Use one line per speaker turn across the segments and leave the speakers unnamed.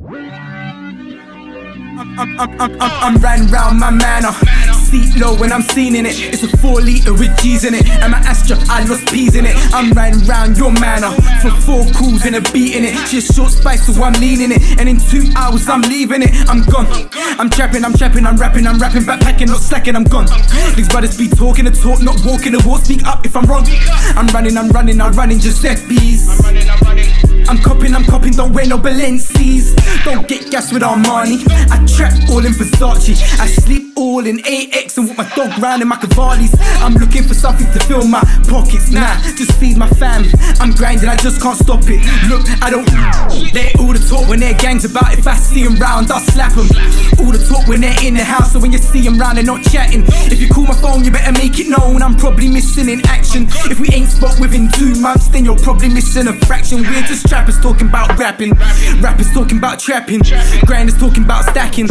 I'm, I'm, I'm, ran round my manor. Seat low when I'm seen in it. It's a four liter with G's in it. And my Astra, I lost peas in it. I'm riding round your manor for four cools and a beat in it. She's short spice, so I'm leaning it. And in two hours, I'm leaving it. I'm gone. I'm trapping, I'm trapping, I'm rapping, I'm rapping, backpacking, not slacking, I'm gone. These brothers be talking the talk, not walking the walk. Speak up if I'm wrong. I'm running, I'm running, I'm running Giuseppe's.
I'm running, I'm.
I'm copping, I'm copping, don't wear no Balenci's. Don't get gas with Armani. I trap all in Versace. I sleep all in AX and with my dog round in my Cavallis. I'm looking for something to fill my pockets. Nah, just feed my fam. I'm grinding, I just can't stop it. Look, I don't. They all the talk when their gangs about. If I see them round, I'll slap them. All the talk when they're in the house, so when you see them round, they're not chatting. If you call my phone, you better make it known. I'm probably missing in action. If we ain't spot within two months, then you're probably missing a fraction. We're just trappers talking about rapping. Rappers talking about trapping. Grinders talking about stacking.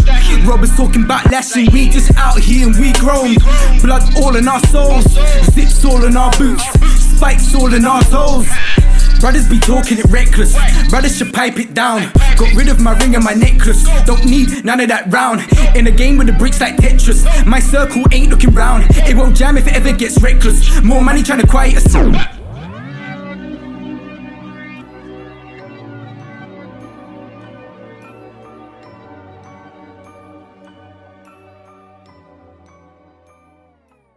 Robbers talking about lashing. We just out here and we grown. Blood all in our souls. Zips all in our boots. Spikes all in our toes. Brothers be talking it reckless. Brothers should pipe it down. Got rid of my ring and my necklace. Don't need none of that round. In a game with the bricks like Tetris. My circle ain't looking round. It won't jam if it ever gets reckless. More money trying to quiet us.